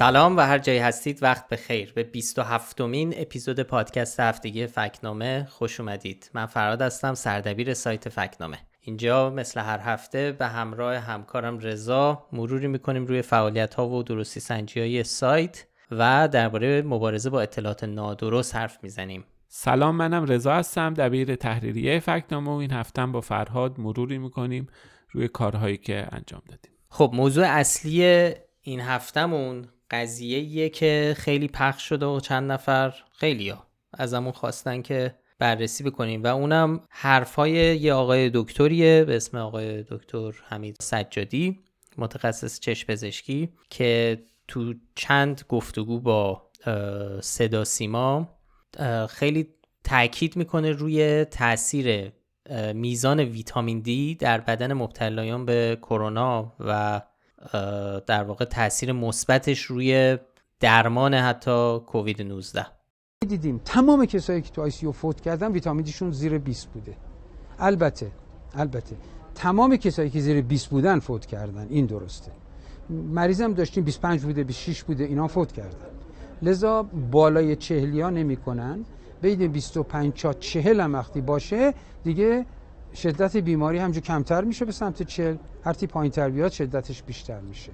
سلام و هر جایی هستید وقت به خیر. به 27 مین اپیزود پادکست هفتگی فکنامه خوش اومدید. من فراد هستم سردبیر سایت فکنامه. اینجا مثل هر هفته به همراه همکارم رضا مروری می‌کنیم روی فعالیت ها و درستی سنجی های سایت و درباره مبارزه با اطلاعات نادرست حرف می‌زنیم. سلام منم رضا هستم دبیر تحریریه فکنامه و این هفتم با فرهاد مروری می‌کنیم روی کارهایی که انجام دادیم. خب موضوع اصلی این هفتمون قضیه که خیلی پخش شده و چند نفر خیلی ها ازمون خواستن که بررسی بکنیم. و اونم حرفای یه آقای دکتریه به اسم آقای دکتر حمید سجادی متخصص چشم پزشکی که تو چند گفتگو با صدا سیما خیلی تاکید می‌کنه روی تاثیر میزان ویتامین دی در بدن مبتلایان به کرونا و در واقع تاثیر مثبتش روی درمان حتی کووید 19 دیدیم تمام کسایی که تو آی سی فوت کردن ویتامین دیشون زیر 20 بوده. البته البته تمام کسایی که زیر 20 بودن فوت کردن. این درسته. مریضم داشتیم 25 بوده 26 بوده اینا فوت کردن. لذا بالای چهلیا نمی‌کنن. بین 25 تا 40 هم وقتی باشه دیگه شدت بیماری همجور کمتر میشه به سمت 40 هر تی پایین تر بیاد شدتش بیشتر میشه.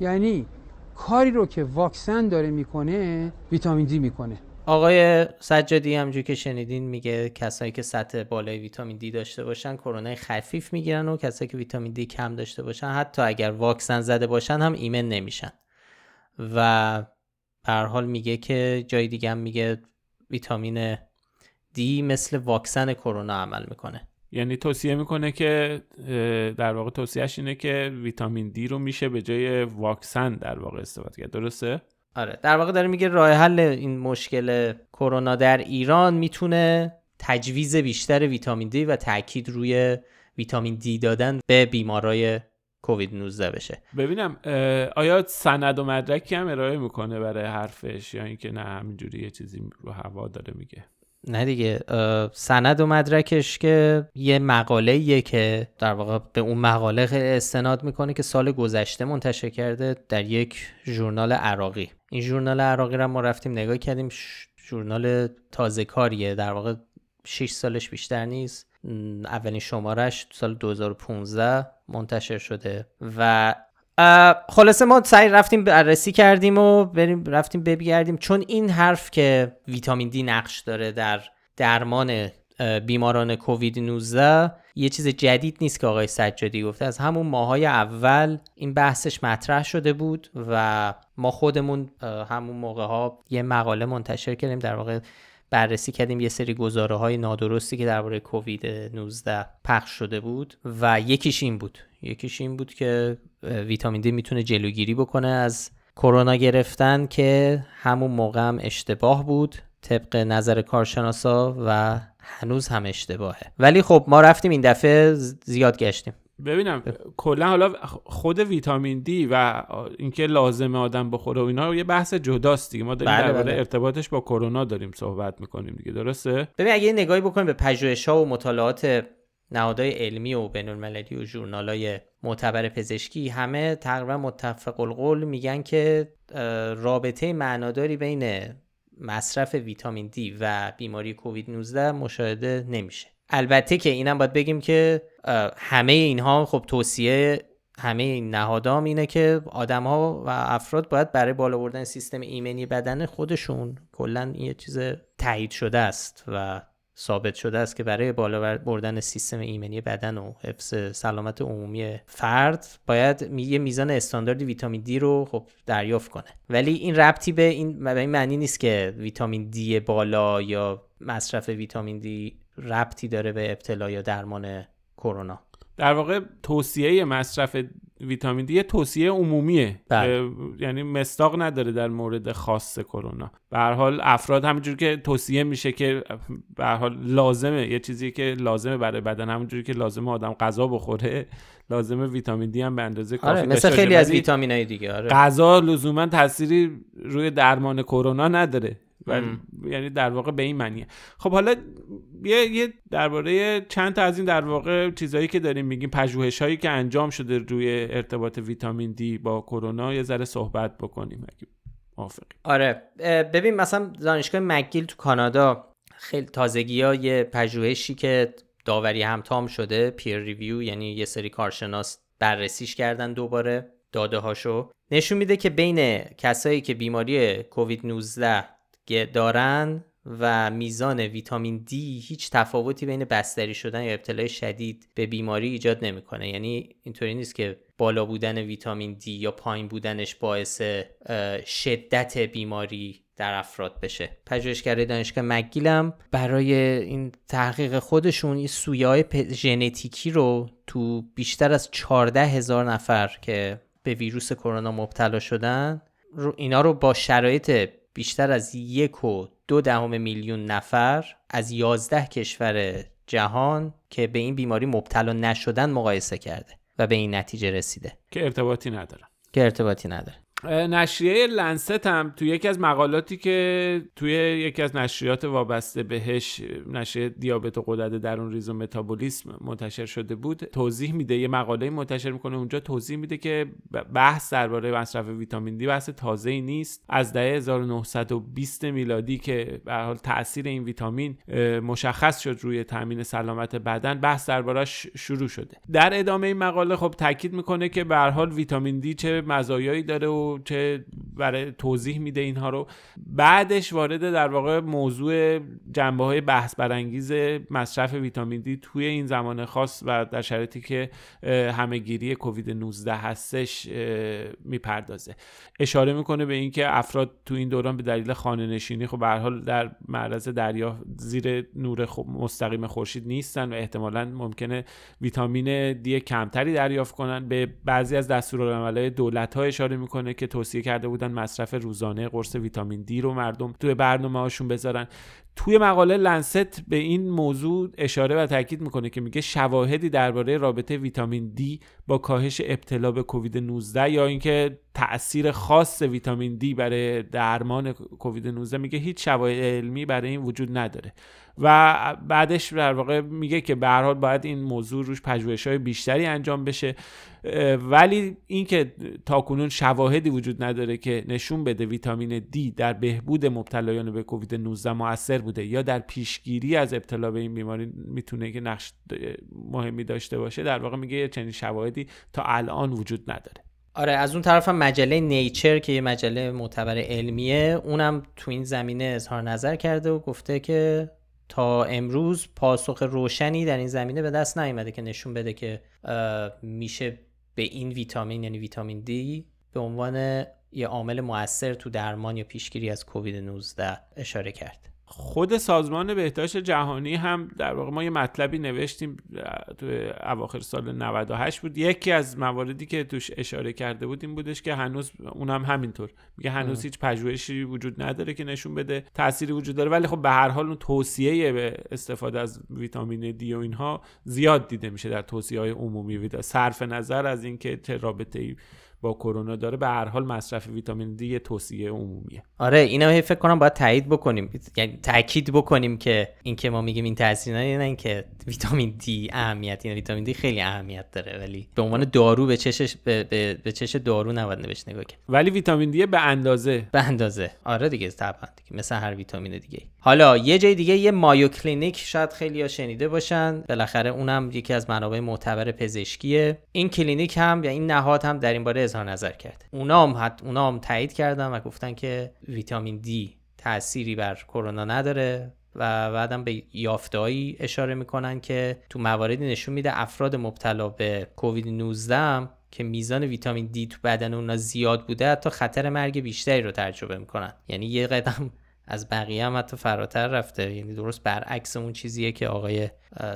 یعنی کاری رو که واکسن داره می‌کنه ویتامین دی می‌کنه. آقای سجادی همجور که شنیدین میگه کسایی که سطح بالای ویتامین دی داشته باشن کرونا خفیف می‌گیرن و کسایی که ویتامین دی کم داشته باشن حتی اگر واکسن زده باشن هم ایمن نمیشن. و به حال میگه که جای دیگه هم میگه ویتامین دی مثل واکسن کرونا عمل می‌کنه. یعنی توصیه می‌کنه که در واقع توصیهش اینه که ویتامین دی رو میشه به جای واکسن در واقع استفاده کرد. درسته؟ آره. در واقع داره میگه راه حل این مشکل کرونا در ایران می‌تونه تجویز بیشتر ویتامین دی و تاکید روی ویتامین دی دادن به بیمارای کووید 19 بشه. ببینم آیا سند و مدرکی هم ارائه می‌کنه برای حرفش یا اینکه نه همینجوری یه چیزی رو هوا داره میگه؟ نه دیگه سند و مدرکش که یه مقاله یه که در واقع به اون مقاله استناد می‌کنه که سال گذشته منتشر کرده در یک ژورنال عراقی. این ژورنال عراقی رو ما رفتیم نگاه کردیم ژورنال تازه کاریه. در واقع 6 سالش بیشتر نیست. اولین شمارش سال 2015 منتشر شده و خلاصه ما سعی رفتیم بررسی کردیم و بریم رفتیم بگردیم چون این حرف که ویتامین دی نقش داره در درمان بیماران کووید 19 یه چیز جدید نیست که آقای سجادی گفته. از همون ماهای اول این بحثش مطرح شده بود و ما خودمون همون موقع ها یه مقاله منتشر کردیم در واقع بررسی کردیم یه سری گزاره های نادرستی که درباره کووید 19 پخش شده بود و یکیش این بود. یکیش این بود که ویتامین دی می‌تونه جلوگیری بکنه از کرونا گرفتن که همون موقع هم اشتباه بود طبق نظر کارشناسا و هنوز هم اشتباهه. ولی خب ما رفتیم این دفعه زیاد گشتیم. ببینم کلا حالا خود ویتامین دی و اینکه لازمه آدم بخوره و اینا یه بحث جداست دیگه. ما داریم بله درباره بله. ارتباطش با کرونا داریم صحبت می‌کنیم دیگه. درسته؟ ببین اگه نگاهی بکنیم به پژوهش‌ها و مطالعات نهادهای علمی و بین المللی و ژورنالای معتبر پزشکی همه تقریبا متفق القول میگن که رابطه معناداری بین مصرف ویتامین دی و بیماری کووید 19 مشاهده نمیشه. البته که اینم باید بگیم که همه اینها خب توصیه همه این نهادام اینه که آدم ها و افراد باید برای بالا بردن سیستم ایمنی بدن خودشون کلا یه چیز تایید شده است و ثابت شده است که برای بالا بردن سیستم ایمنی بدن و حفظ سلامت عمومی فرد باید یه میزان استاندارد ویتامین دی رو خب دریافت کنه. ولی این ربطی به این به این معنی نیست که ویتامین دی بالا یا مصرف ویتامین دی ربطی داره به ابتلا یا درمان کرونا؟ در واقع توصیه مصرف ویتامین دی توصیه عمومیه. بله. یعنی مستاق نداره در مورد خاص کرونا. به هر حال افراد همونجوری که توصیه میشه که به هر حال لازمه یه چیزی که لازمه برای بدن همونجوری که لازمه آدم غذا بخوره لازمه ویتامین دی هم به اندازه کافی آره مثل خیلی از ویتامین های دیگه آره. غذا لزوما تأثیری روی درمان کرونا نداره. و یعنی در واقع به این معنیه. خب حالا یه, یه درباره چند تا از این در واقع چیزهایی که داریم میگیم پژوهش هایی که انجام شده روی ارتباط ویتامین دی با کرونا یه ذره صحبت بکنیم اگه موافقی. آره. ببین مثلا دانشگاه مکگیل تو کانادا خیلی تازگی ها یه پژوهشی که داوری همتام شده پیر ریویو یعنی یه سری کارشناس بررسیش کردن دوباره داده هاشو نشون میده که بین کسایی که بیماری کووید 19 دارن و میزان ویتامین دی هیچ تفاوتی بین بستری شدن یا ابتلای شدید به بیماری ایجاد نمی‌کنه. یعنی اینطوری نیست که بالا بودن ویتامین دی یا پایین بودنش باعث شدت بیماری در افراد بشه. پژوهشگرای دانشگاه مگیلم برای این تحقیق خودشون این سویای ژنتیکی رو تو بیشتر از 14 هزار نفر که به ویروس کرونا مبتلا شدن رو اینا رو با شرایط بیشتر از یک و دو دهم میلیون نفر از یازده کشور جهان که به این بیماری مبتلا نشدن مقایسه کرده و به این نتیجه رسیده. که ارتباطی نداره. که ارتباطی نداره. نشریه لنست هم توی یکی از مقالاتی که توی یکی از نشریات وابسته بهش نشریه دیابت و غدد درون ریز و متابولیسم منتشر شده بود توضیح میده یه مقاله منتشر می‌کنه اونجا توضیح میده که بحث درباره مصرف ویتامین دی بحث تازه ای نیست. از دهه 1920 میلادی که به حال تاثیر این ویتامین مشخص شد روی تامین سلامت بدن بحث دربارش شروع شده. در ادامه این مقاله خب تاکید می‌کنه که به حال ویتامین دی چه مزایایی داره و که برای توضیح میده اینها رو. بعدش وارد در واقع موضوع جنبه های بحث برانگیز مصرف ویتامین دی توی این زمان خاص و در شرایطی که همهگیری کووید 19 هستش می‌پردازه. اشاره می‌کنه به اینکه افراد تو این دوران به دلیل خانه نشینی خب به حال در معرض دریا زیر نور مستقیم خورشید نیستن و احتمالا ممکنه ویتامین دی کمتری دریافت کنن. به بعضی از دستورالعملهای دولت ها اشاره می‌کنه که توصیه کرده بودن مصرف روزانه قرص ویتامین دی رو مردم توی برنامه هاشون بذارن. توی مقاله لنست به این موضوع اشاره و تاکید می‌کنه که میگه شواهدی درباره رابطه ویتامین دی با کاهش ابتلا به کووید 19 یا اینکه تاثیر خاص ویتامین دی برای درمان کووید 19 میگه هیچ شواهد علمی برای این وجود نداره. و بعدش در واقع میگه که به هر حال باید این موضوع روش پژوهش های بیشتری انجام بشه. ولی اینکه تاکنون شواهدی وجود نداره که نشون بده ویتامین دی در بهبود مبتلایان به کووید 19 موثر بوده یا در پیشگیری از ابتلا به این بیماری می‌تونه که نقش مهمی داشته باشه در واقع میگه چنین شواهدی تا الان وجود نداره. آره از اون طرف هم مجله نیچر که یه مجله معتبر علمیه اونم تو این زمینه اظهار نظر کرده و گفته که تا امروز پاسخ روشنی در این زمینه به دست نیامده که نشون بده که میشه به این ویتامین یعنی ویتامین دی به عنوان یه عامل موثر تو درمان یا پیشگیری از کووید 19 اشاره کرد. خود سازمان بهداشت جهانی هم در واقع ما یه مطلبی نوشتیم تو اواخر سال 98 بود. یکی از مواردی که توش اشاره کرده بود این بودش که هنوز اونم هم همینطور. میگه هنوز هیچ پژوهشی وجود نداره که نشون بده تأثیری وجود داره. ولی خب به هر حال اون توصیه به استفاده از ویتامین دی و اینها زیاد دیده میشه در توصیه های عمومی صرف نظر از اینکه چه رابطه ای با کرونا داره به هر حال مصرف ویتامین دی توصیه عمومیه. آره اینو فکر کنم باید تایید بکنیم. یعنی تاکید بکنیم که این که ما میگیم این تاثیر نه این که ویتامین دی اهمیت یعنی ویتامین دی خیلی اهمیت داره ولی به عنوان دارو به چشش به, به, به چش دارو نباید نوشت نگاه کرد. ولی ویتامین دی به اندازه. به اندازه. آره دیگه طبعا دیگه مثل هر ویتامین دیگه. حالا یه جای دیگه یه مایو کلینیک شاید خیلی ها شنیده باشن. بالاخره اونم یکی از منابع معتبر پزشکیه. این کلینیک هم یا این نهاد هم در این باره اظهار نظر کرد. اونا هم حت اونا هم تایید کردن و گفتن که ویتامین دی تأثیری بر کرونا نداره و بعدم به یافته‌هایی اشاره می‌کنن که تو مواردی نشون میده افراد مبتلا به کووید 19 که میزان ویتامین دی تو بدن اونا زیاد بوده حتی خطر مرگ بیشتری رو تجربه می‌کنن. یعنی یه قدم از بقیه هم حتی فراتر رفته. یعنی درست برعکس اون چیزیه که آقای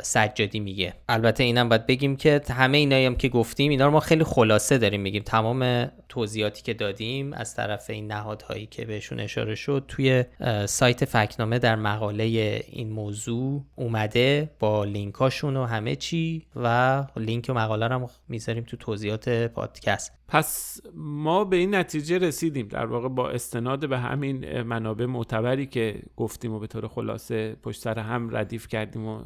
سجادی میگه. البته اینم باید بگیم که همه اینایی هم که گفتیم اینا رو ما خیلی خلاصه داریم میگیم. تمام توضیحاتی که دادیم از طرف این نهادهایی که بهشون اشاره شد توی سایت فکنامه در مقاله این موضوع اومده با لینکاشون و همه چی و لینک و مقاله رو هم می‌ذاریم تو توضیحات پادکست. پس ما به این نتیجه رسیدیم. در واقع با استناد به همین منابع معتبری که گفتیم و به طور خلاصه پشت سر هم ردیف کردیم و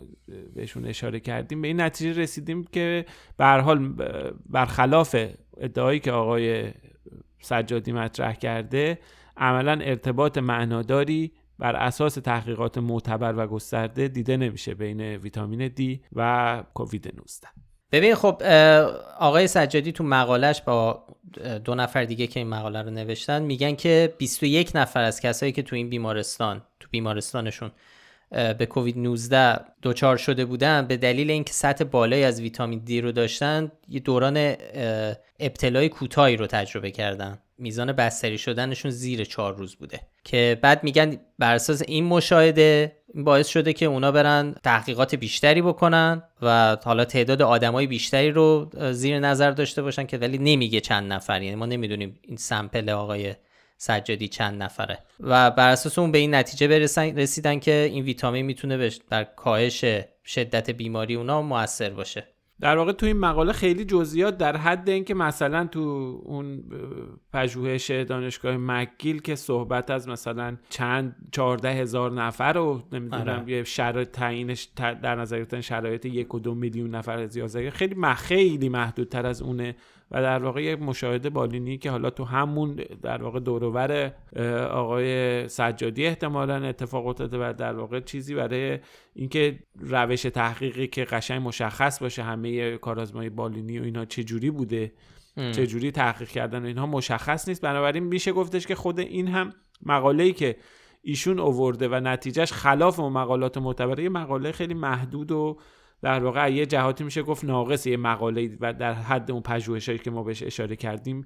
بهشون اشاره کردیم به این نتیجه رسیدیم که به حال برخلاف ادعایی که آقای سجادی مطرح کرده عملا ارتباط معناداری بر اساس تحقیقات معتبر و گسترده دیده نمیشه بین ویتامین دی و کووید 19 ببین خب آقای سجادی تو مقالش با دو نفر دیگه که این مقاله رو نوشتن میگن که 21 نفر از کسایی که تو این بیمارستان تو بیمارستانشون به کووید 19 دچار شده بودن به دلیل اینکه سطح بالایی از ویتامین دی رو داشتن یه دوران ابتلای کوتاهی رو تجربه کردن. میزان بستری شدنشون زیر چهار روز بوده. که بعد میگن بر اساس این مشاهده باعث شده که اونا برن تحقیقات بیشتری بکنن و حالا تعداد آدمای بیشتری رو زیر نظر داشته باشن که ولی نمیگه چند نفر. یعنی ما نمی‌دونیم این سمپل آقای سجادی چند نفره و بر اساس اون به این نتیجه برسن رسیدن که این ویتامین می‌تونه در کاهش شدت بیماری اونا موثر باشه در واقع تو این مقاله خیلی جزئیات در حد اینکه مثلا تو اون پژوهش دانشگاه مکگیل که صحبت از مثلا چند چهارده هزار نفر رو نمی‌دونم آره. یه شرایط تعیینش در نظر گرفتن شرایط یک و دو میلیون نفر از خیلی خیلی محدودتر از اونه و در واقع یک مشاهده بالینی که حالا تو همون در واقع دورور آقای سجادی احتمالا اتفاق افتاده و در واقع چیزی برای اینکه روش تحقیقی که قشنگ مشخص باشه همه کارازمای بالینی و اینا چه جوری بوده چه جوری تحقیق کردن اینها مشخص نیست. بنابراین میشه گفتش که خود این هم مقاله‌ای که ایشون اوورده و نتیجهش خلاف اون مقالات معتبره یه مقاله خیلی محدود و در واقع یه جهاتی میشه گفت ناقص یه مقاله و در حد اون پژوهشایی که ما بهش اشاره کردیم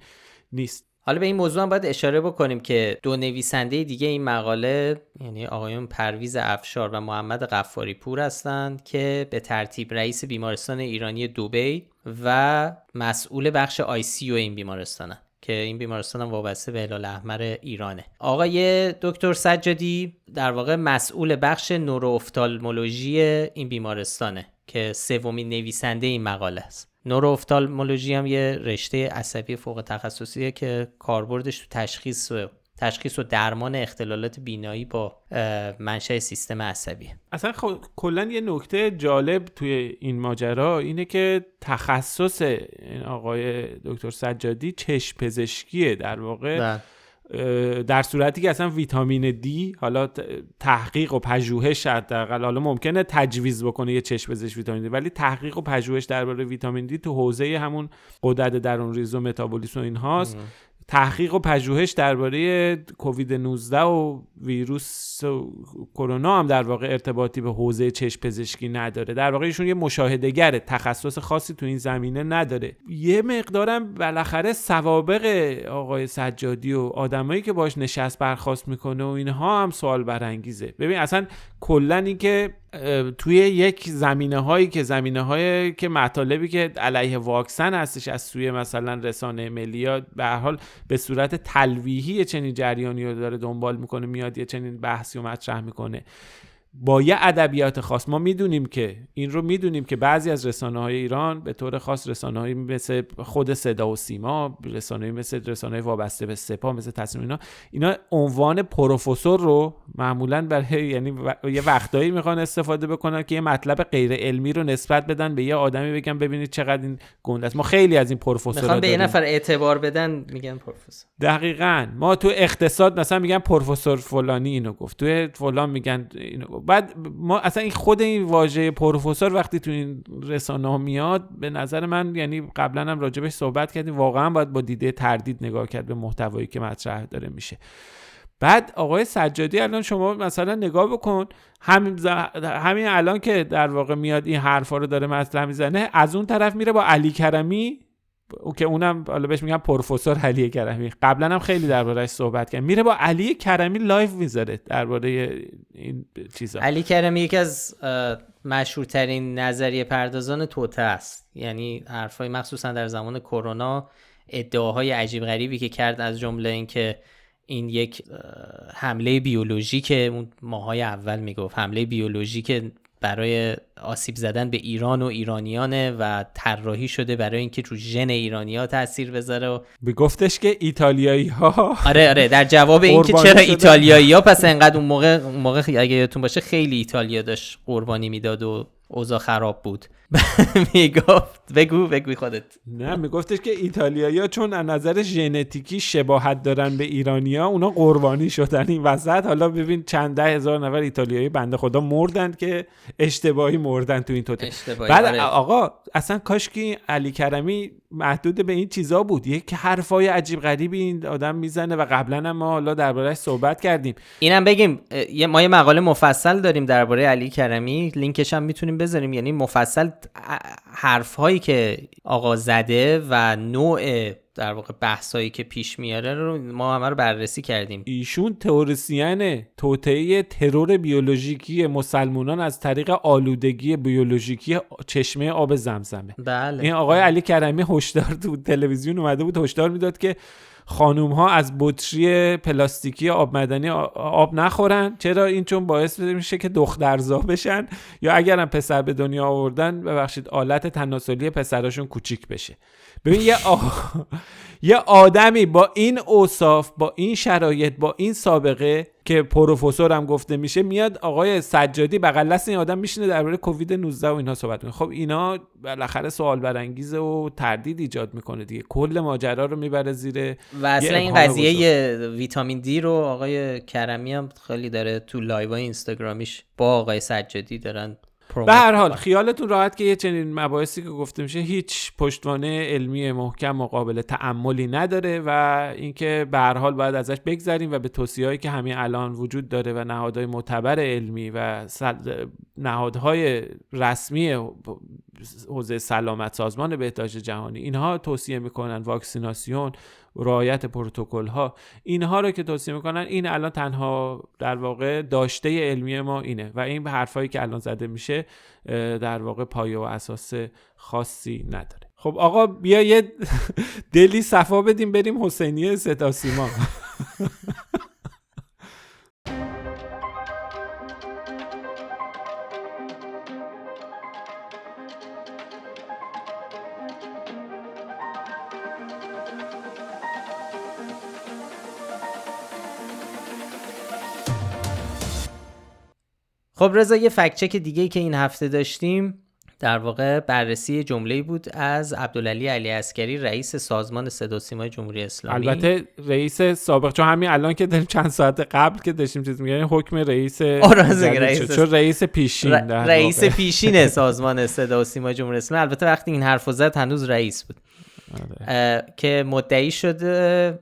نیست. حالا به این موضوع هم باید اشاره بکنیم که دو نویسنده دیگه این مقاله یعنی آقایون پرویز افشار و محمد قفاری پور هستند که به ترتیب رئیس بیمارستان ایرانی دوبی و مسئول بخش آی سی این بیمارستانه که این بیمارستان هم وابسته به هلال احمر ایرانه. آقای دکتر سجادی در واقع مسئول بخش نوروافتالمولوژی این بیمارستانه. که سومین نویسنده این مقاله است. نوروافتالمولوژی هم یه رشته عصبی فوق تخصصیه که کاربردش تو تشخیص و تشخیص و درمان اختلالات بینایی با منشأ سیستم عصبی اصلا خب کلا یه نکته جالب توی این ماجرا اینه که تخصص این آقای دکتر سجادی چشم پزشکیه در واقع. بله. در صورتی که اصلا ویتامین دی حالا تحقیق و پژوهش حداقل حالا ممکنه تجویز بکنه یه چشم پزشک ویتامین دی ولی تحقیق و پژوهش درباره ویتامین دی تو حوزه همون قدرت درون ریز و متابولیسم و اینهاست. تحقیق و پژوهش درباره کووید 19 و ویروس و کرونا هم در واقع ارتباطی به حوزه چشم پزشکی نداره. در واقع ایشون یه مشاهدهگره تخصص خاصی تو این زمینه نداره. یه مقدارم بالاخره سوابق آقای سجادی و آدمایی که باش نشست برخواست می‌کنه و اینها هم سوال برانگیزه. ببین اصلا کلا اینکه توی یک زمینه هایی که زمینه هایی که مطالبی که علیه واکسن هستش از سوی مثلا رسانه ملی به حال به صورت تلویحی چنین جریانی رو داره دنبال می‌کنه میاد یه چنین بحثی و مطرح می‌کنه. با یه ادبیات خاص ما می‌دونیم که این رو می‌دونیم که بعضی از رسانه های ایران به طور خاص رسانه های مثل خود صدا و سیما رسانه مثل رسانه وابسته به سپاه مثل تصمیم اینا اینا عنوان پروفسور رو معمولا برای یعنی یه وقتایی می‌خوان استفاده بکنن که یه مطلب غیر علمی رو نسبت بدن به یه آدمی بگن ببینید چقدر این گنده است. ما خیلی از این پروفسورها به یه نفر اعتبار بدن میگن پروفسور. دقیقاً. ما تو اقتصاد مثلا میگن پروفسور فلانی اینو گفت. تو فلان میگن اینو گفت. بعد ما اصلا این خود این واژه پروفسور وقتی تو این رسانه ها میاد به نظر من یعنی قبلا هم راجبش صحبت کردیم واقعا باید با دیده تردید نگاه کرد به محتوایی که مطرح داره میشه. بعد آقای سجادی الان شما مثلا نگاه بکن همین, الان که در واقع میاد این حرفا رو داره مطرح می‌زنه از اون طرف میره با علی کرمی او که اونم حالا بهش میگم پروفسور علی کرمی. قبلا هم خیلی درباره‌ش صحبت کرد. میره با علی کرمی live می‌ذاره درباره این چیزا. علی کرمی یکی از مشهورترین نظریه پردازان توطئه است. یعنی حرفای مخصوصا در زمان کرونا ادعاهای عجیب غریبی که کرد از جمله اینکه این یک حمله بیولوژیک اون ماهای اول می‌گفت. حمله بیولوژیک برای آسیب زدن به ایران و ایرانیانه و طراحی شده برای اینکه رو ژن ایرانی ها تاثیر بذاره و گفتش که ایتالیایی ها آره آره در جواب اینکه چرا ایتالیایی ها پس انقدر اون موقع اون موقع اگه یادتون باشه خیلی ایتالیا داشت قربانی می‌داد و اوضاع خراب بود. می‌گفت بگو بگو خودت. نه میگفتش که ایتالیایی چون از نظر ژنتیکی شباهت دارن به ایرانیا اونا قربانی شدن این وسط. حالا ببین چند ده هزار نفر ایتالیایی بنده خدا مردن که اشتباهی مردن تو این توته. بعد آره. آقا اصلا کاش که علی کرمی محدود به این چیزا بود. یک حرفای عجیب غریبی این آدم می‌زنه و قبلا ما حالا دربارهش صحبت کردیم. اینم بگیم ما یه مقاله مفصل داریم درباره علی کرمی. لینکش هم می‌تونیم بذاریم. یعنی مفصل حرف هایی که آقا زده و نوع در واقع بحثایی که پیش میاره رو ما همه رو بررسی کردیم. ایشون تئوریسین توطئه ترور بیولوژیکی مسلمانان از طریق آلودگی بیولوژیکی چشمه آب زمزمه. بله. این آقای علی کرمی هشدار تو تلویزیون اومده بود هشدار می‌داد که خانوم ها از بطری پلاستیکی آب مدنی آب نخورن. چرا؟ این چون باعث میشه که دخترزا بشن یا اگرم پسر به دنیا آوردن ببخشید آلت تناسلی پسراشون کوچیک بشه. ببین یه, یه آدمی با این اوصاف با این شرایط با این سابقه که پروفسور هم گفته میشه میاد آقای سجادی بغل دست این آدم میشینه درباره کووید 19 و اینها صحبت می‌کنه. خب اینا بالاخره سوال برانگیزه و تردید ایجاد می‌کنه دیگه. کل ماجرا رو می‌بره زیر و اصلا این قضیه ویتامین دی رو آقای کرمی هم خیلی داره تو live اینستاگرامیش با آقای سجادی دارن به هر حال خیالتون راحت که یه چنین مباحثی که گفته میشه هیچ پشتوانه علمی محکم قابل تأملی نداره و اینکه به هر حال باید ازش بگذریم و به توصیه‌ای که همین الان وجود داره و نهادهای معتبر علمی و نهادهای رسمی حوزه سلامت سازمان بهداشت جهانی اینها توصیه می‌کنن واکسیناسیون رعایت پروتکل ها اینها رو که توصیه می‌کنن این الان تنها در واقع داشته علمی ما اینه و این حرفایی که الان زده میشه در واقع پایه و اساس خاصی نداره. خب آقا بیا یه دلی صفا بدیم بریم حسینی ستا سیما خب رضا یه فکچک دیگه که این هفته داشتیم در واقع بررسی جمله بود از عبدالعلی علی اسکری رئیس سازمان صدا سیمای جمهوری اسلامی. البته رئیس سابق چون همین الان که داریم چند ساعت قبل که داشتیم چیز میگن حکم رئیس رئیس چون رئیس پیشین رئیس پیشین سازمان صدا و سیمای جمهوری اسلامی. البته وقتی این حرفو زد هنوز رئیس بود. آره. که مدعی شده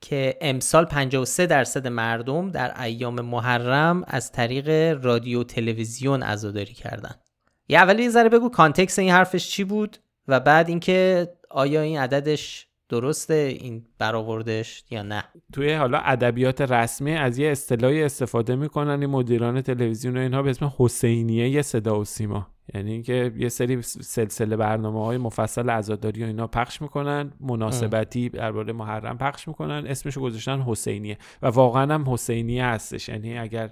که امسال 53 درصد مردم در ایام محرم از طریق رادیو تلویزیون عزاداری کردن. یه اولی یه ذره بگو کانتکس این حرفش چی بود و بعد اینکه آیا این عددش درسته این برآوردش یا نه؟ توی حالا ادبیات رسمی از یه اصطلاحی استفاده می‌کنن این مدیران تلویزیون و اینها به اسم حسینیه صدا و سیما. یعنی اینکه یه سری سلسله برنامه های مفصل عزاداری و اینا پخش می‌کنن مناسبتی درباره محرم پخش می‌کنن اسمش گذاشتن حسینیه و واقعا هم حسینیه هستش. یعنی اگر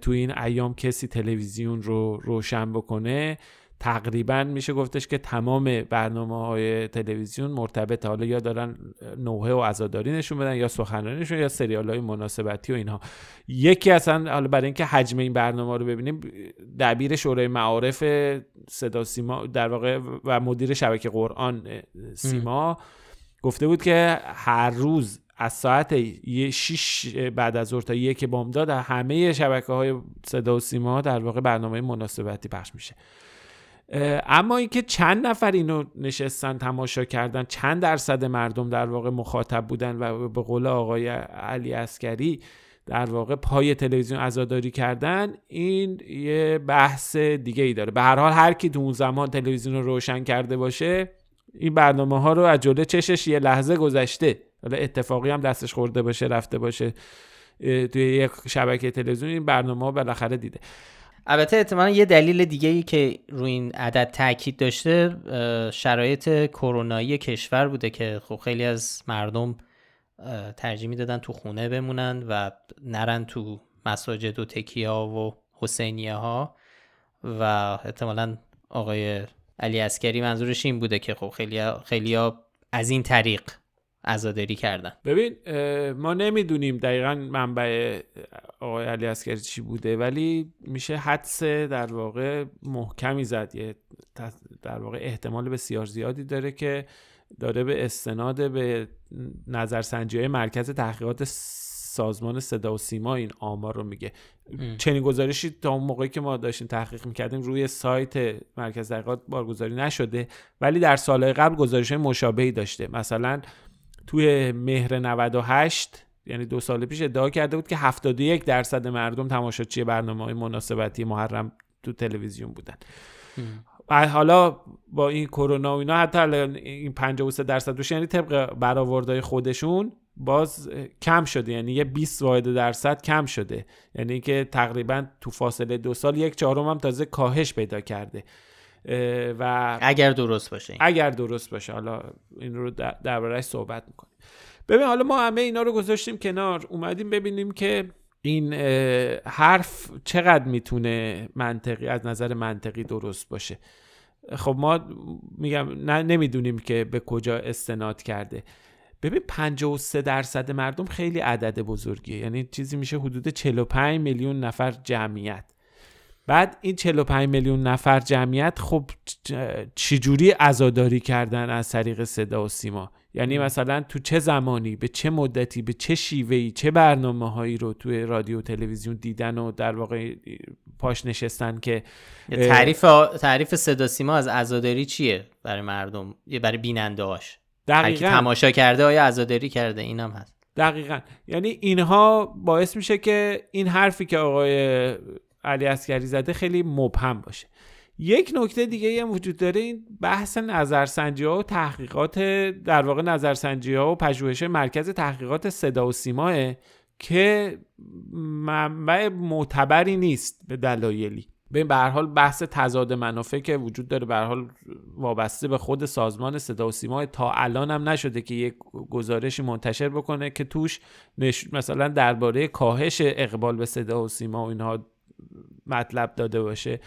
تو این ایام کسی تلویزیون رو روشن بکنه تقریبا میشه گفتش که تمام برنامه های تلویزیون مرتبط حالا یا دارن نوحه و عزاداری نشون بدن یا سخنرانی نشون یا سریال های مناسبتی و اینها. یکی اصلا حالا برای اینکه حجم این برنامه رو ببینیم دبیر شورای معارف صدا سیما در واقع و مدیر شبکه قرآن سیما گفته بود که هر روز از ساعت 6 بعد از ظهر تا یک بامداد همه شبکه های صدا و سیما در واقع برنامه مناسبتی پخش میشه. اما اینکه چند نفر اینو نشستن تماشا کردن چند درصد مردم در واقع مخاطب بودن و به قول آقای علی اسکری در واقع پای تلویزیون عزاداری کردن این یه بحث دیگه ای داره. به هر حال هر کی تو اون زمان تلویزیون رو روشن کرده باشه این برنامه ها رو از جلو چشش یه لحظه گذشته. حالا اتفاقی هم دستش خورده باشه رفته باشه توی یک شبکه تلویزیون این برنامه ها بالاخره دیده. البته احتمالا یه دلیل دیگه ای که روی این عدد تاکید داشته شرایط کرونایی کشور بوده که خب خیلی از مردم ترجیح می‌دادن تو خونه بمونن و نرن تو مساجد و تکیه ها و حسینیه ها و احتمالا آقای علی اسکری منظورش این بوده که خب خیلی خیلی از این طریق عزاداری کردن. ببین ما نمی‌دونیم دقیقا منبع آقای علی اسکری چی بوده ولی میشه حدس در واقع محکمی زد. یه در واقع احتمال بسیار زیادی داره که داره به استناد به نظرسنجی های مرکز تحقیقات سازمان صدا و سیما این آمار رو میگه. چنین گزارشی تا اون موقعی که ما داشتیم تحقیق می‌کردیم روی سایت مرکز تحقیقات بارگذاری نشده ولی در سالهای قبل گزارش مشابهی داشته. مثلا توی مهر 98 یعنی دو سال پیش ادعا کرده بود که 71 درصد مردم تماشاچی برنامه های مناسبتی محرم تو تلویزیون بودن. و حالا با این کرونا و اینا حتی این 53 درصد بشه یعنی طبق برآوردهای خودشون باز کم شده. یعنی یه 20 واحد درصد کم شده. یعنی که تقریبا تو فاصله دو سال یک چهارم هم تازه کاهش پیدا کرده. و اگر درست باشه. اگر درست باشه. حالا این رو دربارهش صحبت می‌کنیم. ببین حالا ما همه اینا رو گذاشتیم کنار. اومدیم ببینیم که این حرف چقدر می‌تونه منطقی از نظر منطقی درست باشه. خب ما میگم نه نمی‌دونیم که به کجا استناد کرده. ببین 53 درصد مردم خیلی عدد بزرگیه. یعنی چیزی میشه حدود 45 میلیون نفر جمعیت. بعد این 45 میلیون نفر جمعیت خب چجوری عزاداری کردن از طریق صدا و سیما؟ یعنی مثلا تو چه زمانی به چه مدتی به چه شیوهی چه برنامه هایی رو توی رادیو تلویزیون دیدن و در واقع پاش نشستن که تعریف تعریف صدا سیما از عزاداری چیه برای مردم؟ برای بیننده هاش دقیقا. تماشا کرده آیا عزاداری کرده؟ اینم هست. دقیقا. یعنی اینها باعث میشه که این حرفی که آقای علی اسکری زده خیلی مبهم باشه. یک نکته دیگه هم وجود داره این بحث نظرسنجی ها و تحقیقات در واقع نظرسنجی ها و پژوهش مرکز تحقیقات صدا و سیماه که منبع معتبری نیست به دلایلی. به هر حال بحث تضاد منافع که وجود داره به حال وابسته به خود سازمان صدا و سیما تا الان هم نشده که یک گزارشی منتشر بکنه که توش مثلا درباره کاهش اقبال به صدا و سیما و اینها مطلب داده باشه.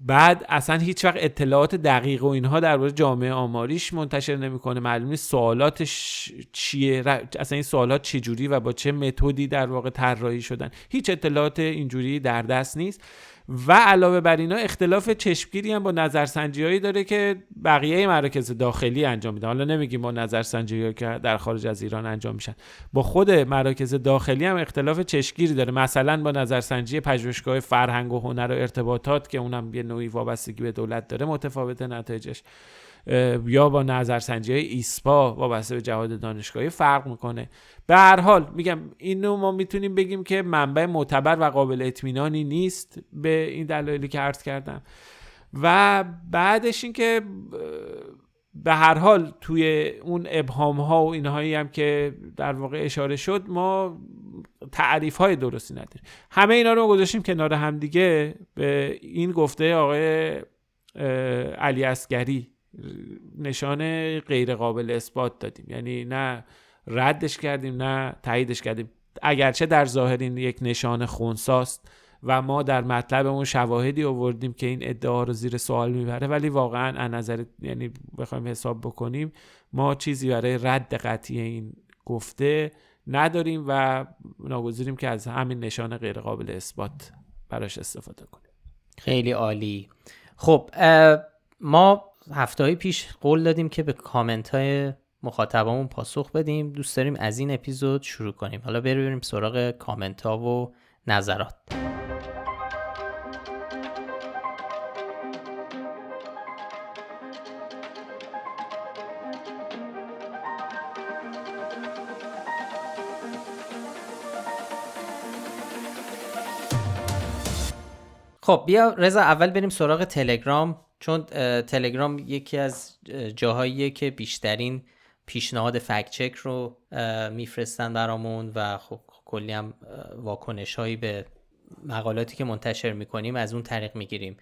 بعد اصلا هیچ وقت اطلاعات دقیق و اینها درباره جامعه آماریش منتشر نمی‌کنه. معلوم نیست سوالاتش چیه اصلا این سوالات چجوری و با چه متدی در واقع طراحی شدن. هیچ اطلاعات اینجوری در دست نیست. و علاوه بر اینا اختلاف چشمگیری هم با نظرسنجی داره که بقیه مراکز داخلی انجام میدن. حالا نمیگیم با نظرسنجی که در خارج از ایران انجام میشن. با خود مراکز داخلی هم اختلاف چشمگیری داره. مثلا با نظرسنجی پژوهشگاه فرهنگ و هنر و ارتباطات که اونم یه نوعی وابستگی به دولت داره متفاوت نتایجش. یا با نظرسنجی های ایسپا وابسته به جهاد دانشگاهی فرق می‌کنه. به هر حال میگم اینو ما می‌تونیم بگیم که منبع معتبر و قابل اطمینانی نیست به این دلایلی که عرض کردم. و بعدش اینکه به هر حال توی اون ابهام ها و اینهایی هم که در واقع اشاره شد ما تعریف های درستی نداریم. همه اینا رو گذاشتیم کنار همدیگه به این گفته آقای علی اسگری نشان غیر قابل اثبات دادیم. یعنی نه ردش کردیم نه تاییدش کردیم. اگرچه در ظاهر این یک نشان خونساست و ما در مطلبمون شواهدی آوردیم که این ادعا رو زیر سوال می‌بره ولی واقعا از نظر یعنی بخوایم حساب بکنیم ما چیزی برای رد قطعی این گفته نداریم و ناگزیریم که از همین نشان غیر قابل اثبات براش استفاده کنیم. خیلی عالی. خب ما هفته پیش قول دادیم که به کامنت های مخاطبامون پاسخ بدیم. دوست داریم از این اپیزود شروع کنیم. حالا بریم سراغ کامنت ها و نظرات. خب بیا رضا اول بریم سراغ تلگرام. چون تلگرام یکی از جاهاییه که بیشترین پیشنهاد فکت چک رو میفرستن برامون و خب کلی هم واکنش هایی به مقالاتی که منتشر می‌کنیم از اون طریق می‌گیریم.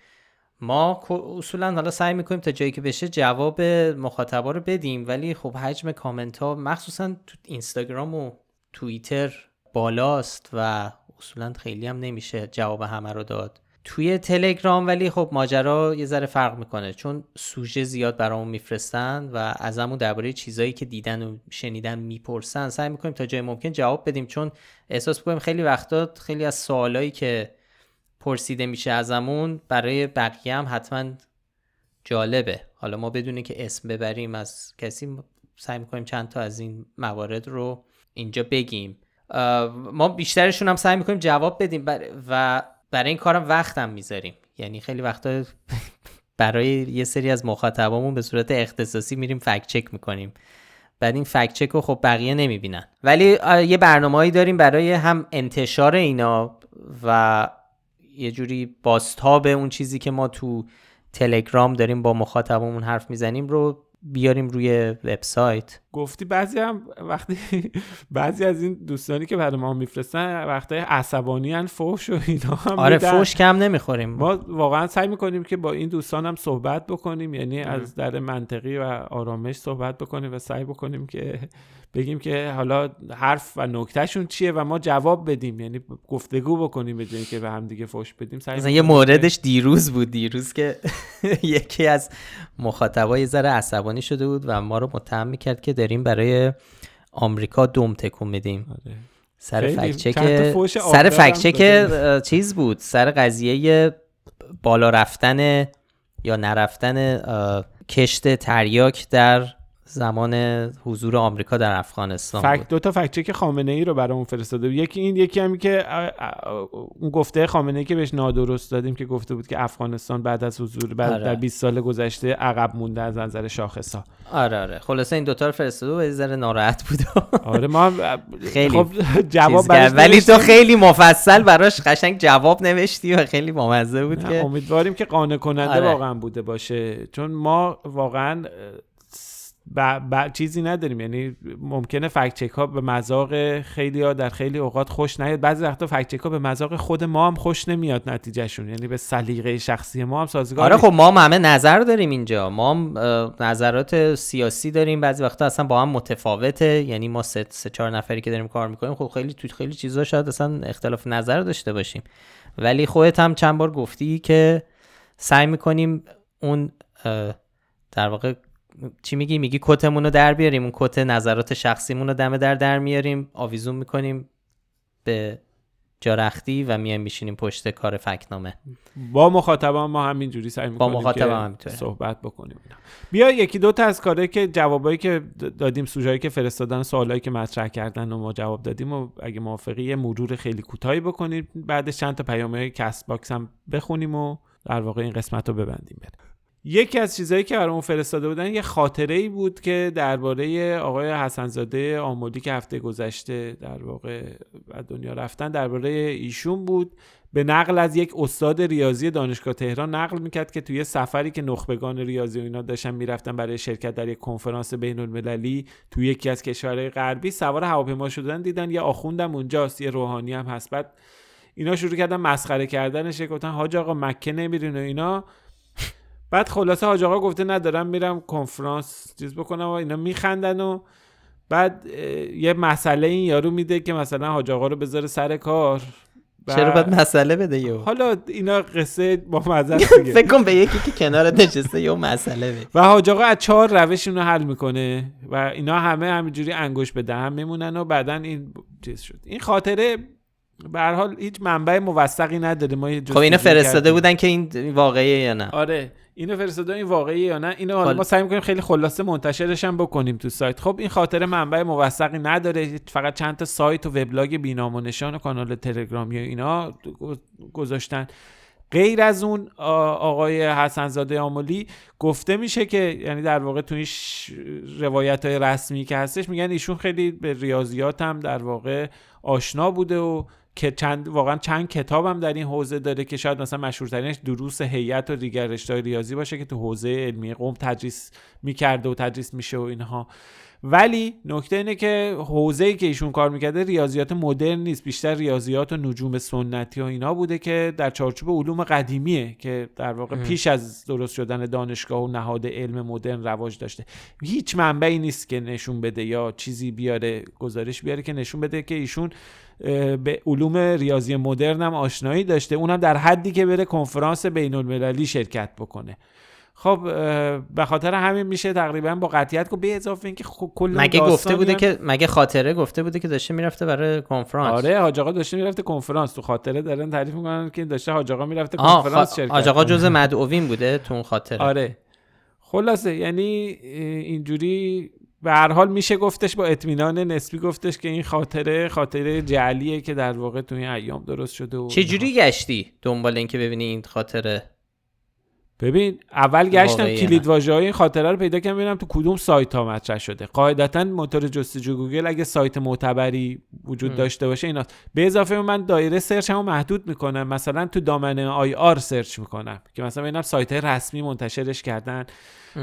ما اصولا حالا سعی می‌کنیم تا جایی که بشه جواب مخاطبا رو بدیم ولی خب حجم کامنت ها مخصوصا تو اینستاگرام و توییتر بالاست و اصولا خیلی هم نمیشه جواب همه رو داد. توی تلگرام ولی خب ماجرا یه ذره فرق می‌کنه. چون سوژه زیاد برامون میفرستن و ازمون درباره چیزایی که دیدن و شنیدن می‌پرسن سعی می‌کنیم تا جای ممکن جواب بدیم. چون احساس می‌کنیم خیلی وقتا خیلی از سوالایی که پرسیده میشه ازمون برای بقیه هم حتما جالبه. حالا ما بدونه که اسم ببریم از کسی سعی می‌کنیم چند تا از این موارد رو اینجا بگیم. ما بیشترشون هم سعی می‌کنیم جواب بدیم. و برای این کارم وقتم می‌ذاریم. یعنی خیلی وقتا برای یه سری از مخاطبامون به صورت اختصاصی میریم فکت چک می‌کنیم. بعد این فکت چک رو خب بقیه نمی‌بینن. ولی یه برنامه‌ای داریم برای هم انتشار اینا و یه جوری باستاب اون چیزی که ما تو تلگرام داریم با مخاطبمون حرف می‌زنیم رو بیاریم روی وبسایت. گفتی بعضی هم وقتی بعضی از این دوستانی که برای ما میفرستن وقتی عصبانی فوش و اینا هم آره فوش کم نمی‌خوریم. ما واقعا سعی می‌کنیم که با این دوستان هم صحبت بکنیم یعنی از در منطقی و آرامش صحبت بکنیم و سعی بکنیم که بگیم که حالا حرف و نکتهشون چیه و ما جواب بدیم. یعنی گفتگو بکنیم به که به هم دیگه فوش بدیم. مثلا یه موردش دیروز بود دیروز که یکی از مخاطبای ذره عصبانی شده بود و ما رو متهم می‌کرد که داریم برای آمریکا دوم تکون میدیم. آره. سر فکچک سر فکچک چیز بود. سر قضیه بالا رفتن یا نرفتن کشت تریاک در زمان حضور آمریکا در افغانستان فکت دو تا فکت چک خامنه ای رو برامون فرستاده یکی این یکی همی که اون گفته خامنه ای که بهش نادرست دادیم که گفته بود که افغانستان بعد از حضور بعد آره. در 20 سال گذشته عقب مونده از نظر شاخصا آره آره. خلاصه این دوتا رو فرستاده یه ذره ناراحت بود. آره ما خیلی خب جواب ولی تو خیلی مفصل براش قشنگ جواب نوشتی و خیلی بامزه بود که امیدواریم که قانع کننده آره. واقعا بوده باشه. چون ما واقعا ب... ب... چیزی نداریم. یعنی ممکنه فکت ها به مذاق خیلی ها در خیلی اوقات خوش نیاد. بعضی وقتا فکت ها به مذاق خود ما هم خوش نمیاد نتیجهشون. یعنی به سلیقه شخصی ما هم سازگار آره خب ما هم همه نظر داریم اینجا. ما هم نظرات سیاسی داریم. بعضی وقتا اصلا با هم متفاوته. یعنی ما سه, سه چهار نفری که داریم کار می‌کنیم خب خیلی تو خیلی چیزا شاید اصلا اختلاف نظر داشته باشیم. ولی خودت هم چند بار گفتی که سعی می‌کنیم اون در واقع چی میگی؟ میگی کتمون رو در بیاریم اون کت نظرات شخصیمون رو دم در در میاریم آویزون می‌کنیم به جارختی و میایم میشینیم پشت کار فکت‌نامه. با مخاطبان ما همینجوری سعی می‌کنیم با مخاطبان که صحبت بکنیم بیا یکی دو تا از کارهایی که جوابایی که دادیم سوژه‌ای که فرستادن سوالایی که مطرح کردن و ما جواب دادیم و اگه موافقی یه مرور خیلی کوتاهی بکنیم بعدش چند تا پیامه Castbox هم بخونیم و در واقع این قسمت رو ببندیم. بریم یکی از چیزهایی که برامون فرستاده بودن یه خاطره ای بود که درباره آقای حسنزاده آمودی که هفته گذشته در واقع دنیا رفتن درباره ایشون بود. به نقل از یک استاد ریاضی دانشگاه تهران نقل می‌کرد که توی سفری که نخبگان ریاضی و اینا داشتن می‌رفتن برای شرکت در یک کنفرانس بین المللی توی یکی از کشورهای غربی سوار هواپیما شدن دیدن یه آخوندم اونجاست یه روحانی هم هست. بعد اینا شروع کردن مسخره کردنش گفتن حاج آقا مکه نمیرین و اینا. بعد خلاصه حاج آقا گفته ندارم میرم کنفرانس چیز بکنم و اینا میخندن و بعد یه مسئله این یارو میده که مثلا حاج آقا رو بذاره سر کار. چرا باید مسئله بده یو حالا اینا قصه با مزه فکر کن به یکی که کنار نشسته یه مسئله بده. و حاج آقا از چهار روش اینو حل می‌کنه و اینا همه همینجوری انگوش به دهن میمونن و بعدا این چیز شد. این خاطره به هر حال هیچ منبع موثقی نداره ما خب اینا فرستاده بودن که این واقعیه یا نه؟ آره. اینو فرستاده این واقعیه یا نه؟ اینو حالا ما سعی می‌کنیم خیلی خلاصه منتشرش هم بکنیم تو سایت. خب این خاطر منبع موثقی نداره. فقط چند تا سایت و وبلاگ بینام و نشان و کانال تلگرامی و اینا گذاشتن. غیر از اون آقای حسنزاده آمولی گفته میشه که یعنی در واقع تو این روایت های رسمی که هستش میگن ایشون خیلی به ریاضیات هم در واقع آشنا بوده و که چند واقعا چند کتابم در این حوزه داره که شاید مثلا مشهورترینش دروس هیئت و دیگر رشته ریاضی باشه که تو حوزه علمی قوم تدریس می‌کرده و تدریس میشه و اینها. ولی نکته اینه که حوزه‌ای که ایشون کار می‌کرده ریاضیات مدرن نیست بیشتر ریاضیات و نجوم سنتی و اینا بوده که در چارچوب علوم قدیمیه که در واقع پیش از درست شدن دانشگاه و نهاد علم مدرن رواج داشته. هیچ منبعی نیست که نشون بده یا چیزی بیاره گزارش بیاره که نشون بده که ایشون به علوم ریاضی مدرن هم آشنایی داشته. اونم در حدی که بره کنفرانس بین المللی شرکت بکنه. خب به خاطر همین میشه تقریبا با قطعیت که به اضافه اینکه خب کل مگه گفته بوده که مگه خاطره گفته بوده که داشته می‌رفته برای کنفرانس؟ آره حاج آقا داشته می‌رفته کنفرانس. تو خاطره دارن تعریف می‌کنن که داشته حاج آقا می‌رفته کنفرانس خ... شرکت حاج آقا جزء مدعوین بوده تو اون خاطره. آره. خلاصه یعنی اینجوری به هر حال میشه گفتش با اطمینان نسبی گفتش که این خاطره خاطره جعلیه که در واقع تو این ایام درست شده و چه جوری گشتی دنبال اینکه ببینی این خاطره؟ ببین اول گشتم کلید های این خاطره رو پیدا کردم ببینم تو کدوم سایت ها مطرح شده. قاعدتا موتور جستجو گوگل اگه سایت معتبری وجود داشته باشه اینا به اضافه من دایره search هم محدود می‌کنم. مثلا تو دامنه .ir search می‌کنم که مثلا ببینم سایت های رسمی منتشرش کردن.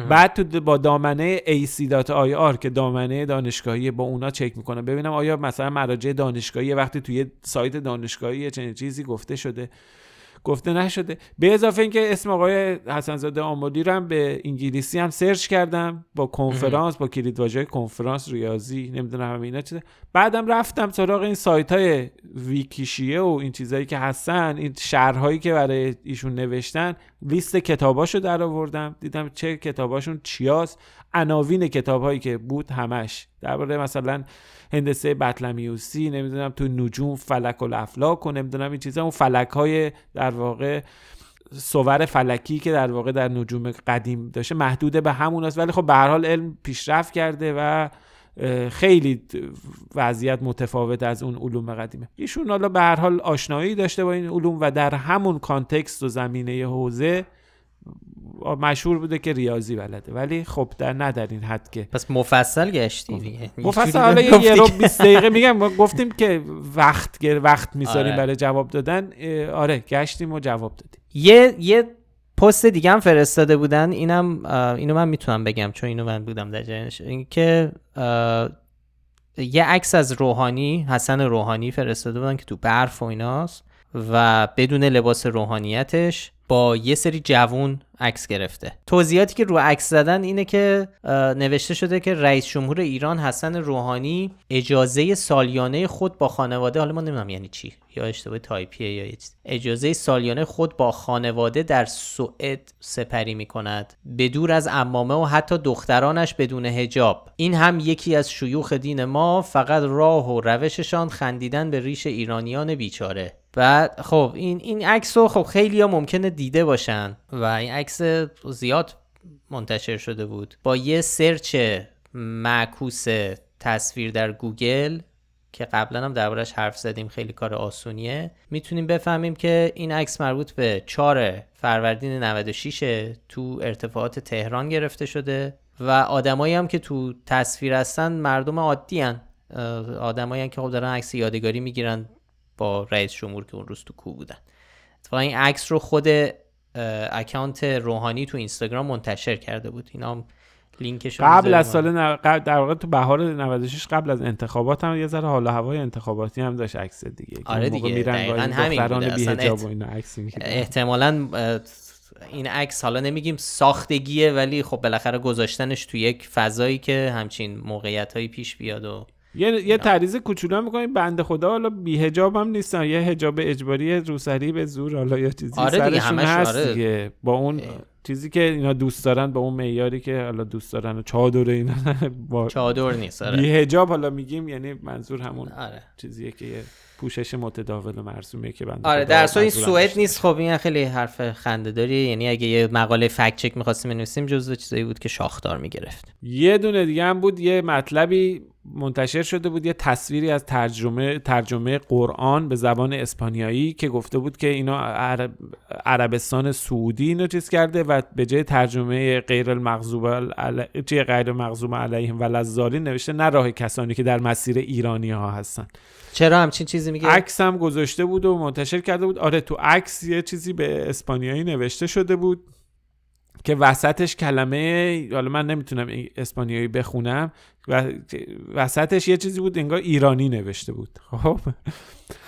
بعد تو با دامنه ac.ir که دامنه دانشگاهی با اونا چک می‌کنم. ببینم آیا مثلا مراجع دانشگاهی وقتی توی سایت دانشگاهی چنین چیزی گفته شده. گفته نشده. به اضافه اینکه اسم آقای حسن‌زاده آملی رو هم به انگلیسی هم search کردم با کنفرانس با کلیدواژه کنفرانس ریاضی نمی‌دونم همه اینا چیزه بعدم رفتم سراغ این سایت های ویکیشیه و این چیزهایی که هستن این شهرهایی که برای ایشون نوشتن. لیست کتاباشو در آوردم دیدم چه کتاباشون چیاست. عناوین کتابهایی که بود همش. درباره مثلا هندسه بطلمیوسی نمی‌دونم تو نجوم فلک و الافلاک و نمی‌دونم این چیزا. اون فلک های در واقع صور فلکی که در واقع در نجوم قدیم داشته محدوده به همون است. ولی خب به هر حال علم پیشرفت کرده و خیلی وضعیت متفاوت از اون علوم قدیمه. ایشون حالا به هر حال آشنایی داشته با این علوم و در همون کانتکست و زمینه حوزه مشهور بوده که ریاضی بلده. ولی خب در نه در این حد که پس مفصل گشتی دیگه. مفصل حالا یه رو 20 دقیقه میگم. گفتیم که وقت وقت می‌ذاریم آره. برای جواب دادن. آره گشتیم و جواب دادیم. یه یه پست دیگه هم فرستاده بودن. اینم اینو من می‌تونم بگم چون اینو من بودم در جریانش. اینکه یه عکس از روحانی حسن روحانی فرستاده بودن که تو برف و ایناست. و بدون لباس روحانیتش با یه سری جوون عکس گرفته. توضیحاتی که رو عکس زدن اینه که نوشته شده که رئیس جمهور ایران حسن روحانی اجازه سالیانه خود با خانواده حالا ما نمی‌دونم یعنی چی یا اشتباه تایپیه یا چیز. اجازه سالیانه خود با خانواده در سوئد سپری می کند بدور از امامه و حتی دخترانش بدون هجاب این هم یکی از شیوخ دین ما فقط راه و روششان خندیدن به ریش ایرانیان بیچاره. بعد خب این این عکس رو خب خیلی ها ممکنه دیده باشن و این عکس زیاد منتشر شده بود. با یه search معکوس تصویر در گوگل که قبلا هم دربارش حرف زدیم خیلی کار آسونیه. می‌تونیم بفهمیم که این عکس مربوط به 4 فروردین 96 تو ارتفاعات تهران گرفته شده و آدمایی هم که تو تصویر هستن مردم عادی هستن. آدمایی که خب دارن عکس یادگاری می‌گیرن. با رئیس جمهور که اون روز تو کو بودن. اتفاقا این عکس رو خود اکانت روحانی تو اینستاگرام منتشر کرده بود. اینا لینکش قبل از سال نو... در واقع تو بهار 96 قبل از انتخابات هم یه ذره حال هوای انتخاباتی هم داشت عکس دیگه. آره دیگه میرن همین بوده. و اینا عکس احتمالاً این عکس حالا نمیگیم ساختگیه ولی خب بالاخره گذاشتنش تو یک فضایی که همچین موقعیت هایی پیش بیاد و یه یه تعریض کوچولو می‌کنیم بنده خدا حالا بی حجاب هم نیستن یه حجاب اجباری روسری به زور. حالا یا چیزی آره دیگه همش هست آره. دیگه. با اون چیزی که اینا دوست دارن با اون معیاری که حالا دوست دارن و چادر اینا با چادر نیست آره. بی حجاب حالا میگیم یعنی منظور همون آره. چیزیه که یه پوشش متداول و مرسومیه که بنده آره در این سوئد نیست. خب این خیلی حرف خنده داری. یعنی اگه یه مقاله فکت چک می‌خواستیم بنویسیم جزو چیزایی بود که شاخدار می‌گرفت. یه دونه دیگه هم بود. یه مطلبی منتشر شده بود یه تصویری از ترجمه ترجمه قرآن به زبان اسپانیایی که گفته بود که اینا عرب عربستان سعودی اینو چیز کرده و به جای ترجمه غیر المغضوب علی... غیر مغضوب علیهم و لزالین نوشته نه راه کسانی که در مسیر ایرانی ها هستن. چرا همچین چیزی میگه؟ عکس هم گذاشته بود و منتشر کرده بود. آره تو عکس یه چیزی به اسپانیایی نوشته شده بود. که وسطش کلمه حالا من نمی‌تونم اسپانیایی بخونم و وسطش یه چیزی بود انگار ایرانی نوشته بود. خب.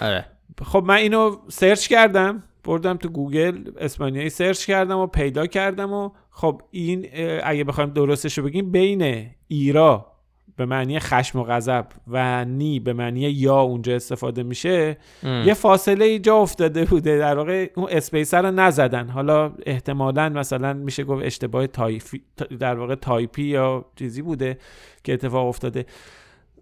آره. خب من اینو search کردم بردم تو گوگل اسپانیایی search کردم و پیدا کردم و خب این اگه بخوایم درستش رو بگیم بین ira به معنی خشم و غضب و ni به معنی یا اونجا استفاده میشه یه فاصله جا افتاده بوده. در واقع اون space رو نزدن. حالا احتمالا مثلا میشه گفت اشتباه تایپی در واقع تایپی یا چیزی بوده که اتفاق افتاده.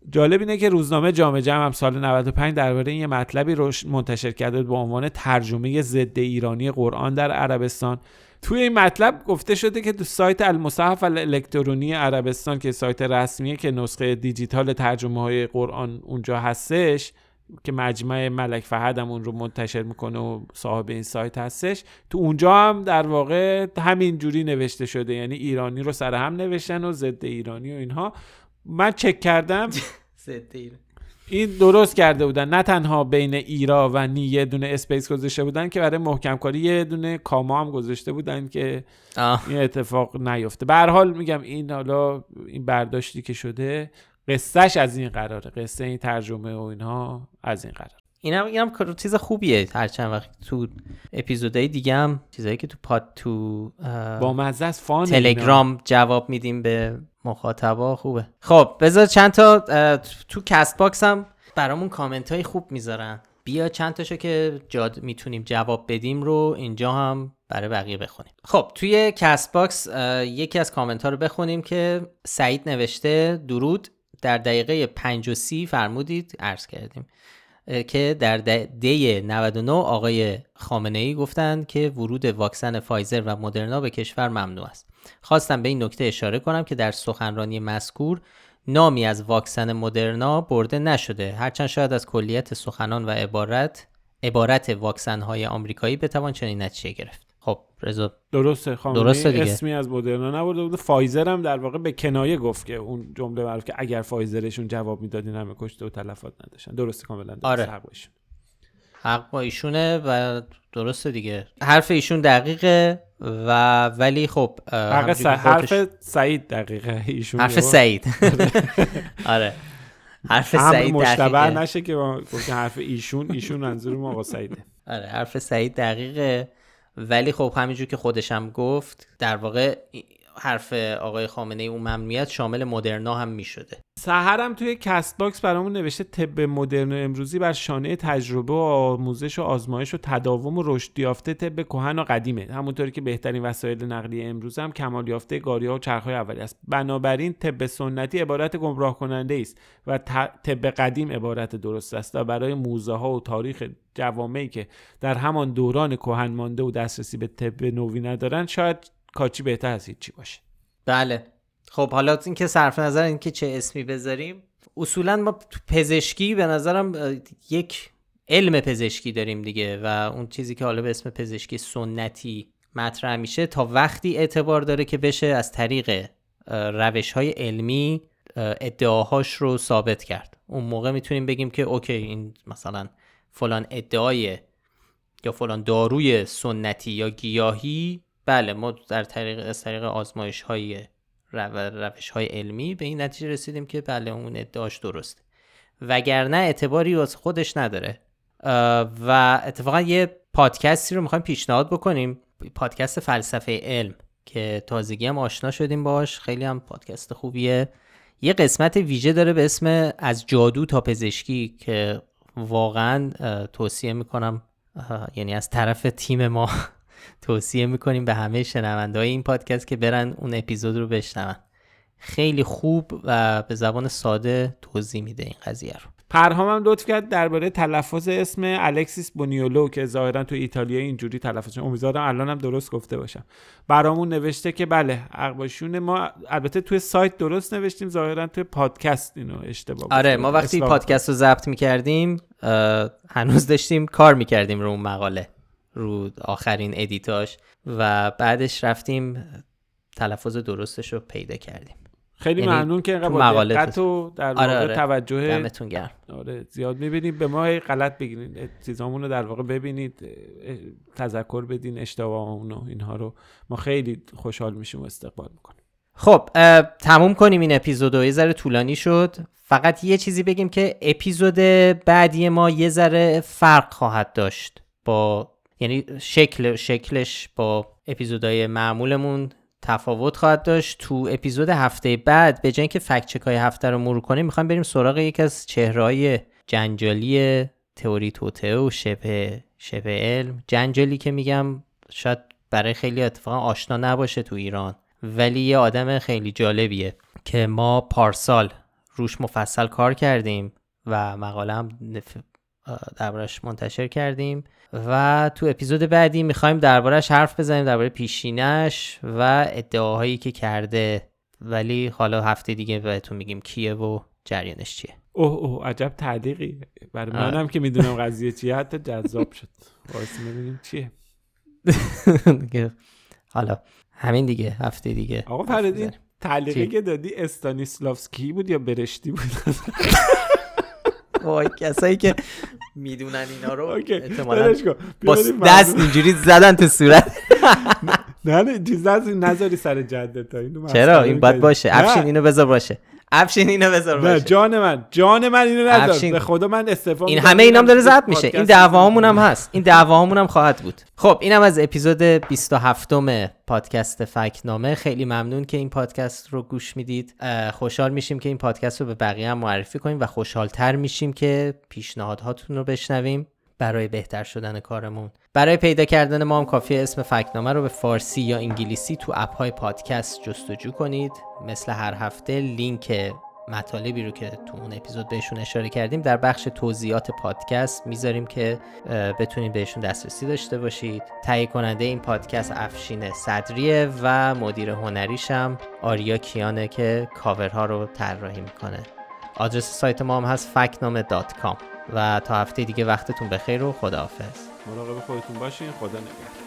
جالب اینه که روزنامه جام جم هم سال 95 درباره این یه مطلبی رو منتشر کرده به عنوان ترجمه ضد ایرانی قرآن در عربستان. توی این مطلب گفته شده که تو سایت المصحف الکترونی عربستان که سایت رسمیه که نسخه دیجیتال ترجمه های قرآن اونجا هستش که مجمع ملک فهد هم اون رو منتشر می‌کنه و صاحب این سایت هستش تو اونجا هم در واقع همین جوری نوشته شده. یعنی ایرانی رو سر هم نوشتن و ضد ایرانی و اینها. من چک کردم. ضد ایرانی این درست کرده بودن. نه تنها بین ایرا و نی یه دونه اسپیس گذاشته بودن که برای محکم کاری یه دونه کاما هم گذاشته بودن که این اتفاق نیفته. به حال میگم این حالا این برداشتی که شده قصهش از این قراره. قصه این ترجمه و اینها از این قرار اینم اینم چیز خوبیه. هر چند وقت تو اپیزودهای دیگه هم چیزایی که تو پاد تو با مزه از فان تلگرام جواب میدیم به مخاطبا. خوبه. خب بذار چند تا تو کست باکس هم برامون کامنت های خوب می‌ذارن. بیا چند تاشو که جاد می‌تونیم جواب بدیم رو اینجا هم برای بقیه بخونیم. خب توی کست باکس یکی از کامنت ها رو بخونیم که سعید نوشته درود. در دقیقه 5 و 30 فرمودید. عرض کردیم. که در دی 99 آقای خامنه ای گفتند که ورود واکسن فایزر و مدرنا به کشور ممنوع است. خواستم به این نکته اشاره کنم که در سخنرانی مذکور نامی از واکسن مدرنا برده نشده. هرچند شاید از کلیت سخنان و عبارت عبارت واکسن های آمریکایی بتوان چنین نتیجه گرفت. رضا. درسته درسته دیگه. اسمی از مدرنا نبرده بود فایزر هم در واقع به کنایه گفت که اون جمله معروف که اگر فایزرشون جواب می‌دادین همه کشته و تلفات نداشتن. درسته کاملا آره. حق حق با ایشونه و درسته دیگه. حرف ایشون دقیقه و ولی خب حرف, حرف سعید دقیقه ایشون حرف سعید. آره. حرف سعید مشتبه نشه که حرف ایشون ایشون منظور ما آقا سعیده. آره حرف سعید دقیقه. ولی خب همینجور که خودشم گفت در واقع حرف آقای خامنه ای اون ممنوعیت شامل مدرنا هم می شده سهرم توی کست باکس برامون نوشته طب مدرن امروزی بر شانه تجربه و آموزش و آزمایش و تداوم و رشد یافته طب کهن و قدیمه. همونطوری که بهترین وسایل نقلیه امروز هم کمال یافته گاری ها و چرخهای اولی است. بنابراین طب سنتی عبارت گمراه کننده است و طب قدیم عبارت درست است و برای موزه ها و تاریخ جوامعی که در همان دوران کهن مانده و دسترسی به طب نوی ندارند شاید کاچی بهتر از هیچی باشه. بله. خب حالا اینکه صرف نظر اینکه چه اسمی بذاریم اصولا ما پزشکی به نظرم یک علم پزشکی داریم دیگه و اون چیزی که حالا به اسم پزشکی سنتی مطرح میشه تا وقتی اعتبار داره که بشه از طریق روش های علمی ادعاهاش رو ثابت کرد. اون موقع می‌تونیم بگیم که اوکی این مثلا فلان ادعای یا فلان داروی سنتی یا گیاهی بله ما در طریق از طریق آزمایش های روش های علمی به این نتیجه رسیدیم که بله اون ادعاش درست. وگرنه اعتباری از خودش نداره. و اتفاقا یه پادکستی رو می‌خوایم پیشنهاد بکنیم. پادکست فلسفه علم که تازگی هم آشنا شدیم باش خیلی هم پادکست خوبیه. یه قسمت ویژه داره به اسم از جادو تا پزشکی که واقعا توصیه می‌کنم یعنی از طرف تیم ما توصیه می‌کنیم به همه شنونده های این پادکست که برن اون اپیزود رو بشنون. خیلی خوب و به زبان ساده توضیح میده این قضیه رو. پرهام هم لطف کرد درباره تلفظ اسم الکسیس بونیولو که ظاهرا تو ایتالیا اینجوری تلفظ امیدوارم الانم درست گفته باشم. برامون نوشته که بله اقواشون ما البته توی سایت درست نوشتیم ظاهرا توی پادکست اینو اشتباه آره ما وقتی پادکست رو ضبط می‌کردیم هنوز داشتیم کار می‌کردیم رو اون مقاله. رو آخرین ادیتاش و بعدش رفتیم تلفظ درستش رو پیدا کردیم. خیلی یعنی ممنون که اینقدر مقاله دقت و در واقع آره. آره. توجه دمتون گرم. آره زیاد می‌بینید به ما غلط بگیرید چیزامون رو در واقع ببینید تذکر بدین اشتباهمون و اینها رو. ما خیلی خوشحال میشیم و استقبال می‌کنیم. خب تموم کنیم این اپیزود یه ذره طولانی شد. فقط یه چیزی بگیم که اپیزود بعدی ما یه ذره فرق خواهد داشت با یعنی شکل شکلش با اپیزودهای معمولمون تفاوت خواهد داشت. تو اپیزود هفته بعد به جای اینکه فکت چک های هفته رو مرور کنیم می‌خوایم بریم سراغ یکی از چهرهای جنجالی تئوری توته و شبه شبه علم. جنجالی که میگم شاید برای خیلی اتفاقا آشنا نباشه تو ایران ولی یه آدم خیلی جالبیه که ما پارسال روش مفصل کار کردیم و مقاله هم دربارش منتشر کردیم. و تو اپیزود بعدی می‌خوایم دربارش حرف بزنیم درباره پیشینش و ادعاهایی که کرده. ولی حالا هفته دیگه بهتون میگیم کیه و جریانش چیه. اوه اوه عجب تعلیقی. برای آره. منم که می‌دونم قضیه چیه حتی جذاب شد. واسه ببینیم چیه. حالا همین دیگه هفته دیگه. آقا. این تعلیقی؟ که دادی استانیسلافسکی بود یا برشتی بود؟ وای کسایی که می‌دونن اینا رو احتمالاً. با دست. اینجوری زدن تو صورت نه نه چیز نذاری سر جدت تا اینو چرا این باید. باشه. افشین اینو بذار باشه افشین اینو بذار نه باشه. جان من. جان من اینو نذار. به خدا من استفاده این همه اینام داره ضبط میشه. این دعوامون هم هست. این دعوامون هم خواهد بود. خب اینم از اپیزود 27 م پادکست فکنامه. خیلی ممنون که این پادکست رو گوش می‌دید. خوشحال میشیم که این پادکست رو به بقیه هم معرفی کنیم و خوشحالتر میشیم که پیشنهادهاتون رو بشنویم. برای بهتر شدن کارمون. برای پیدا کردن ما هم کافیه اسم فکنامه رو به فارسی یا انگلیسی تو اپ های پادکست جستجو کنید. مثل هر هفته لینک مطالبی رو که تو اون اپیزود بهشون اشاره کردیم در بخش توضیحات پادکست می‌ذاریم که بتونید بهشون دسترسی داشته باشید. تهیه کننده این پادکست افشین صدریه و مدیر هنریشم آریا کیانه که کاورها رو طراحی می‌کنه. آدرس سایت ما هم هست فکنامه و تا هفته دیگه وقتتون بخیر و خداحافظ. مراقب خودتون باشین. خدا نگهدار.